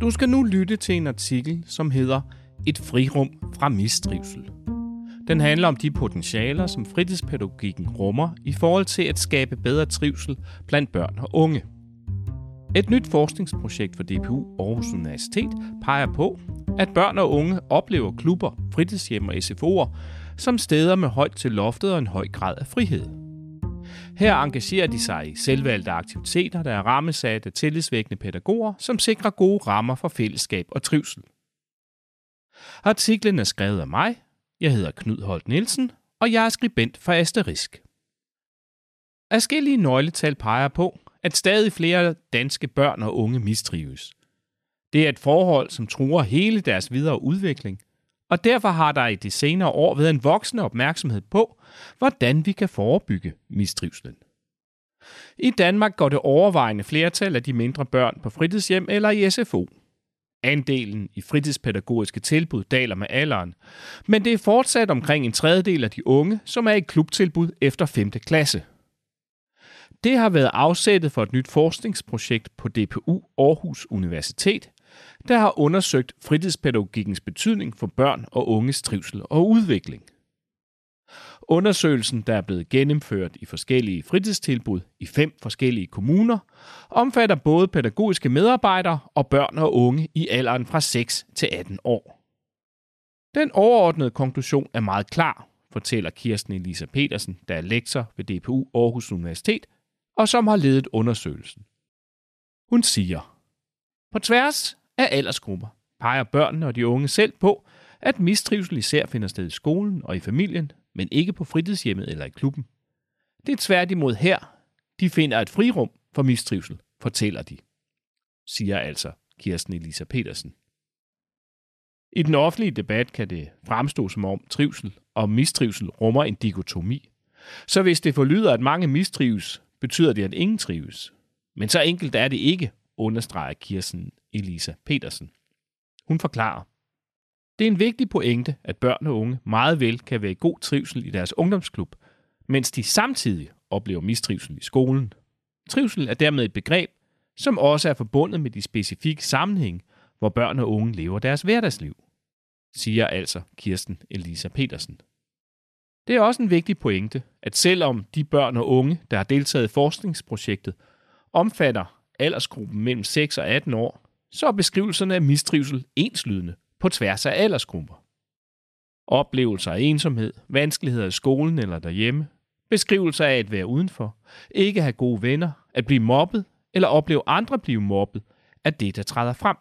Du skal nu lytte til en artikel, som hedder Et frirum fra mistrivsel. Den handler om de potentialer, som fritidspædagogikken rummer i forhold til at skabe bedre trivsel blandt børn og unge. Et nyt forskningsprojekt for DPU Aarhus Universitet peger på, at børn og unge oplever klubber, fritidshjem og SFO'er som steder med højt til loftet og en høj grad af frihed. Her engagerer de sig i selvvalgte aktiviteter, der er rammesat af tillidsvækkende pædagoger, som sikrer gode rammer for fællesskab og trivsel. Artiklen er skrevet af mig. Jeg hedder Knud Holt Nielsen, og jeg er skribent for Asterisk. Afskillige nøgletal peger på, at stadig flere danske børn og unge mistrives. Det er et forhold, som truer hele deres videre udvikling, og derfor har der i de senere år været en voksende opmærksomhed på, hvordan vi kan forebygge mistrivselen. I Danmark går det overvejende flertal af de mindre børn på fritidshjem eller i SFO. Andelen i fritidspædagogiske tilbud daler med alderen, men det er fortsat omkring en tredjedel af de unge, som er i klubtilbud efter 5. klasse. Det har været afsættet for et nyt forskningsprojekt på DPU Aarhus Universitet, der har undersøgt fritidspædagogikkens betydning for børn og unges trivsel og udvikling. Undersøgelsen, der er blevet gennemført i forskellige fritidstilbud i fem forskellige kommuner, omfatter både pædagogiske medarbejdere og børn og unge i alderen fra 6 til 18 år. Den overordnede konklusion er meget klar, fortæller Kirsten Elisa Petersen, der er lektor ved DPU Aarhus Universitet, og som har ledet undersøgelsen. Hun siger, på tværs af aldersgrupper peger børnene og de unge selv på, at mistrivsel især finder sted i skolen og i familien, men ikke på fritidshjemmet eller i klubben. Det er tværtimod her, de finder et frirum for mistrivsel, fortæller de, siger altså Kirsten Elisa Petersen. I den offentlige debat kan det fremstå som om trivsel og mistrivsel rummer en dikotomi. Så hvis det forlyder, at mange mistrives, betyder det, at ingen trives. Men så enkelt er det ikke, understreger Kirsten Elisa Petersen. Hun forklarer. Det er en vigtig pointe, at børn og unge meget vel kan være i god trivsel i deres ungdomsklub, mens de samtidig oplever mistrivsel i skolen. Trivsel er dermed et begreb, som også er forbundet med de specifikke sammenhæng, hvor børn og unge lever deres hverdagsliv, siger altså Kirsten Elisa Petersen. Det er også en vigtig pointe, at selvom de børn og unge, der har deltaget i forskningsprojektet, omfatter aldersgruppen mellem 6 og 18 år, så er beskrivelserne af mistrivsel enslydende på tværs af aldersgrupper. Oplevelser af ensomhed, vanskeligheder i skolen eller derhjemme, beskrivelser af at være udenfor, ikke have gode venner, at blive mobbet eller opleve andre blive mobbet, er det, der træder frem.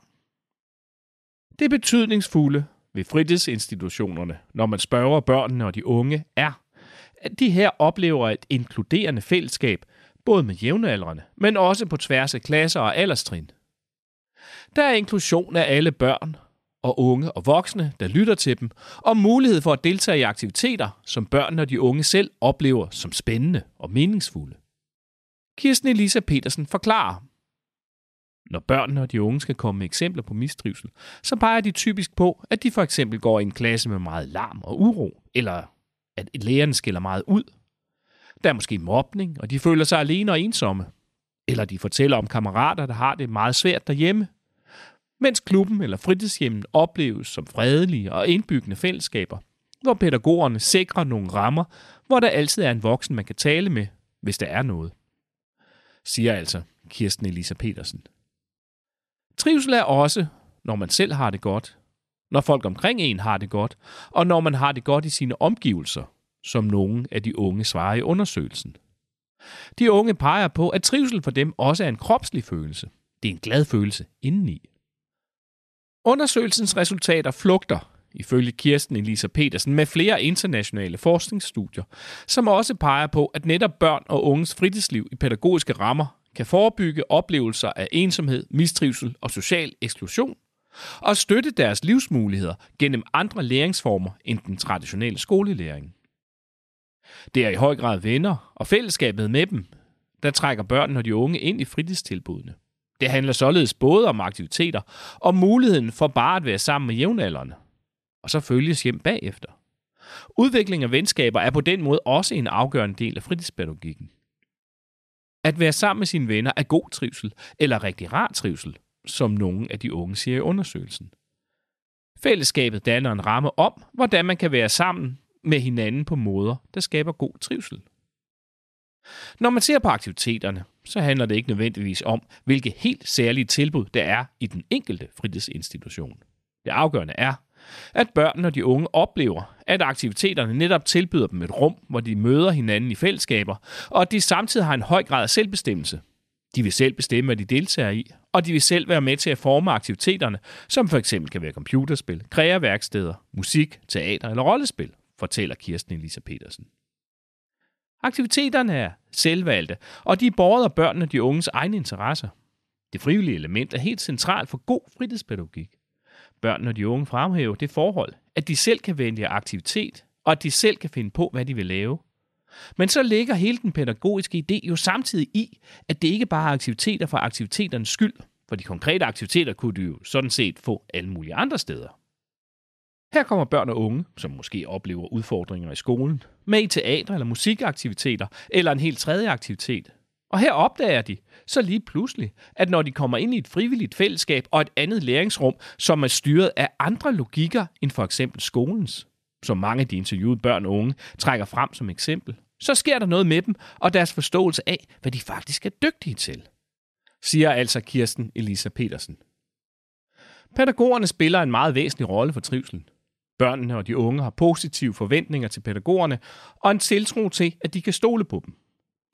Det betydningsfulde ved fritidsinstitutionerne, når man spørger børnene og de unge, er, at de her oplever et inkluderende fællesskab, både med jævnaldrende, men også på tværs af klasser og alderstrin. Der er inklusion af alle børn og unge og voksne, der lytter til dem, og mulighed for at deltage i aktiviteter, som børnene og de unge selv oplever som spændende og meningsfulde. Kirsten Elisa Petersen forklarer, når børnene og de unge skal komme med eksempler på mistrivsel, så peger de typisk på, at de for eksempel går i en klasse med meget larm og uro, eller at lærerne skiller meget ud. Der er måske mobning, og de føler sig alene og ensomme. Eller de fortæller om kammerater, der har det meget svært derhjemme. Mens klubben eller fritidshjemmet opleves som fredelige og indbyggende fællesskaber, hvor pædagogerne sikrer nogle rammer, hvor der altid er en voksen, man kan tale med, hvis der er noget. Siger altså Kirsten Elisa Petersen. Trivsel er også, når man selv har det godt, når folk omkring en har det godt, og når man har det godt i sine omgivelser, som nogle af de unge svarer i undersøgelsen. De unge peger på, at trivsel for dem også er en kropslig følelse. Det er en glad følelse indeni. Undersøgelsens resultater flugter, ifølge Kirsten Elisa Petersen, med flere internationale forskningsstudier, som også peger på, at netop børn og unges fritidsliv i pædagogiske rammer kan forebygge oplevelser af ensomhed, mistrivsel og social eksklusion, og støtte deres livsmuligheder gennem andre læringsformer end den traditionelle skolelæring. Det er i høj grad venner og fællesskabet med dem, der trækker børnene og de unge ind i fritidstilbudene. Det handler således både om aktiviteter og muligheden for bare at være sammen med jævnaldrende, og så følges hjem bagefter. Udvikling af venskaber er på den måde også en afgørende del af fritidspædagogikken. At være sammen med sine venner er god trivsel, eller rigtig rar trivsel, som nogle af de unge siger i undersøgelsen. Fællesskabet danner en ramme om, hvordan man kan være sammen med hinanden på måder, der skaber god trivsel. Når man ser på aktiviteterne, så handler det ikke nødvendigvis om, hvilke helt særlige tilbud der er i den enkelte fritidsinstitution. Det afgørende er, at børnene og de unge oplever, at aktiviteterne netop tilbyder dem et rum, hvor de møder hinanden i fællesskaber, og at de samtidig har en høj grad af selvbestemmelse. De vil selv bestemme, hvad de deltager i, og de vil selv være med til at forme aktiviteterne, som for eksempel kan være computerspil, kreaværksteder, musik, teater eller rollespil, fortæller Kirsten Elisa Petersen. Aktiviteterne er selvvalgte, og de er båret af børnene og de unges egne interesser. Det frivillige element er helt centralt for god fritidspædagogik. Børnene og de unge fremhæver det forhold, at de selv kan vælge aktivitet, og at de selv kan finde på, hvad de vil lave. Men så ligger hele den pædagogiske idé jo samtidig i, at det ikke bare er aktiviteter for aktiviteternes skyld, for de konkrete aktiviteter kunne du jo sådan set få alle mulige andre steder. Her kommer børn og unge, som måske oplever udfordringer i skolen, med i teater eller musikaktiviteter eller en helt tredje aktivitet. Og her opdager de så lige pludselig, at når de kommer ind i et frivilligt fællesskab og et andet læringsrum, som er styret af andre logikker end for eksempel skolens, som mange af de interviewede børn og unge trækker frem som eksempel, så sker der noget med dem og deres forståelse af, hvad de faktisk er dygtige til, siger altså Kirsten Elisa Petersen. Pædagogerne spiller en meget væsentlig rolle for trivselen. Børnene og de unge har positive forventninger til pædagogerne og en tiltro til, at de kan stole på dem.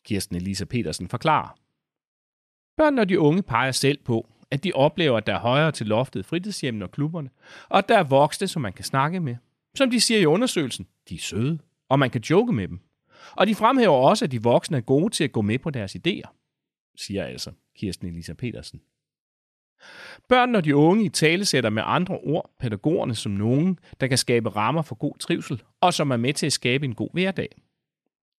Kirsten Elisa Petersen forklarer. Børnene og de unge peger selv på, at de oplever, at der er højere til loftet fritidshjemmene og klubberne, og at der er voksne, som man kan snakke med. Som de siger i undersøgelsen, de er søde, og man kan joke med dem. Og de fremhæver også, at de voksne er gode til at gå med på deres idéer, siger altså Kirsten Elisa Petersen. Børn og de unge i tale sætter med andre ord pædagogerne som nogen, der kan skabe rammer for god trivsel, og som er med til at skabe en god hverdag.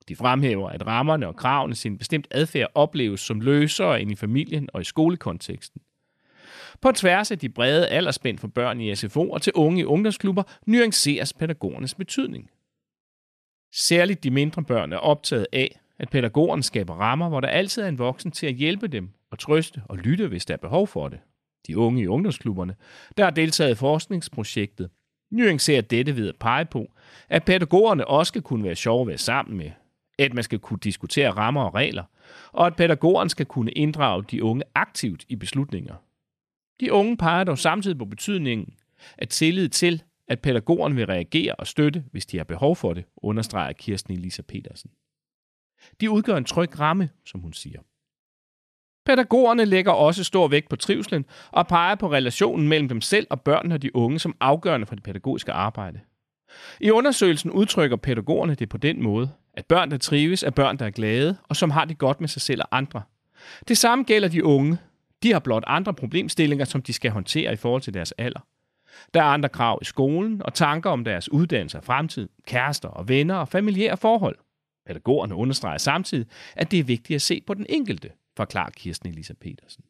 De fremhæver, at rammerne og kravene til en bestemt adfærd opleves som løsere end i familien og i skolekonteksten. På tværs af de brede aldersspænd for børn i SFO og til unge i ungdomsklubber nuanceres pædagogernes betydning. Særligt de mindre børn er optaget af, at pædagogerne skaber rammer, hvor der altid er en voksen til at hjælpe dem og trøste og lytte, hvis der er behov for det. De unge i ungdomsklubberne, der har deltaget i forskningsprojektet, nuancerer dette ved at pege på, at pædagogerne også skal kunne være sjove at være sammen med, at man skal kunne diskutere rammer og regler, og at pædagogerne skal kunne inddrage de unge aktivt i beslutninger. De unge peger dog samtidig på betydningen af tillid til, at pædagogerne vil reagere og støtte, hvis de har behov for det, understreger Kirsten Elisa Petersen. De udgør en tryg ramme, som hun siger. Pædagogerne lægger også stor vægt på trivslen og peger på relationen mellem dem selv og børnene og de unge som afgørende for det pædagogiske arbejde. I undersøgelsen udtrykker pædagogerne det på den måde, at børn, der trives, er børn, der er glade og som har det godt med sig selv og andre. Det samme gælder de unge. De har blot andre problemstillinger, som de skal håndtere i forhold til deres alder. Der er andre krav i skolen og tanker om deres uddannelse og fremtid, kærester og venner og familiære forhold. Pædagogerne understreger samtidig, at det er vigtigt at se på den enkelte, forklarer Kirsten Elisa Petersen.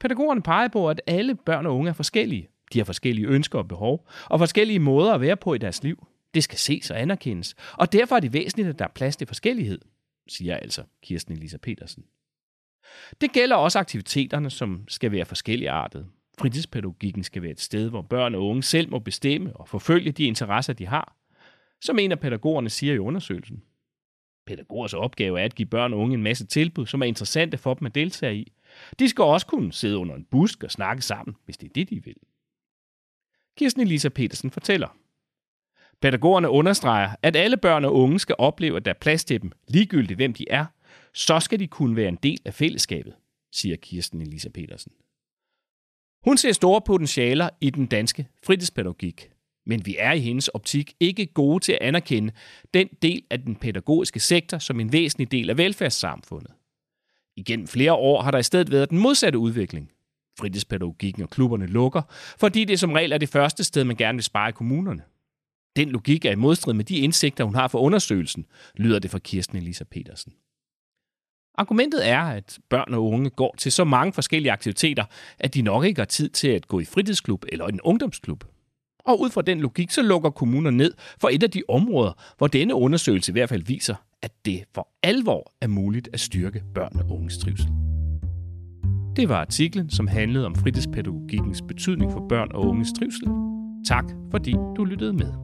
Pædagogerne peger på, at alle børn og unge er forskellige. De har forskellige ønsker og behov, og forskellige måder at være på i deres liv. Det skal ses og anerkendes, og derfor er det væsentligt, at der er plads til forskellighed, siger altså Kirsten Elisa Petersen. Det gælder også aktiviteterne, som skal være forskelligartede. Fritidspædagogikken skal være et sted, hvor børn og unge selv må bestemme og forfølge de interesser, de har. Som en af pædagogerne siger i undersøgelsen. Pædagogers opgave er at give børn og unge en masse tilbud, som er interessante for dem at deltage i. De skal også kunne sidde under en busk og snakke sammen, hvis det er det, de vil. Kirsten Elisa Petersen fortæller. Pædagogerne understreger, at alle børn og unge skal opleve, at der er plads til dem, ligegyldigt hvem de er, så skal de kunne være en del af fællesskabet, siger Kirsten Elisa Petersen. Hun ser store potentialer i den danske fritidspædagogik, men vi er i hendes optik ikke gode til at anerkende den del af den pædagogiske sektor som en væsentlig del af velfærdssamfundet. Igennem flere år har der i stedet været den modsatte udvikling. Fritidspædagogikken og klubberne lukker, fordi det som regel er det første sted, man gerne vil spare i kommunerne. Den logik er i modstrid med de indsigter, hun har for undersøgelsen, lyder det fra Kirsten Elisa Petersen. Argumentet er, at børn og unge går til så mange forskellige aktiviteter, at de nok ikke har tid til at gå i fritidsklub eller en ungdomsklub. Og ud fra den logik, så lukker kommuner ned for et af de områder, hvor denne undersøgelse i hvert fald viser, at det for alvor er muligt at styrke børn og unges trivsel. Det var artiklen, som handlede om fritidspædagogikkens betydning for børn og unges trivsel. Tak fordi du lyttede med.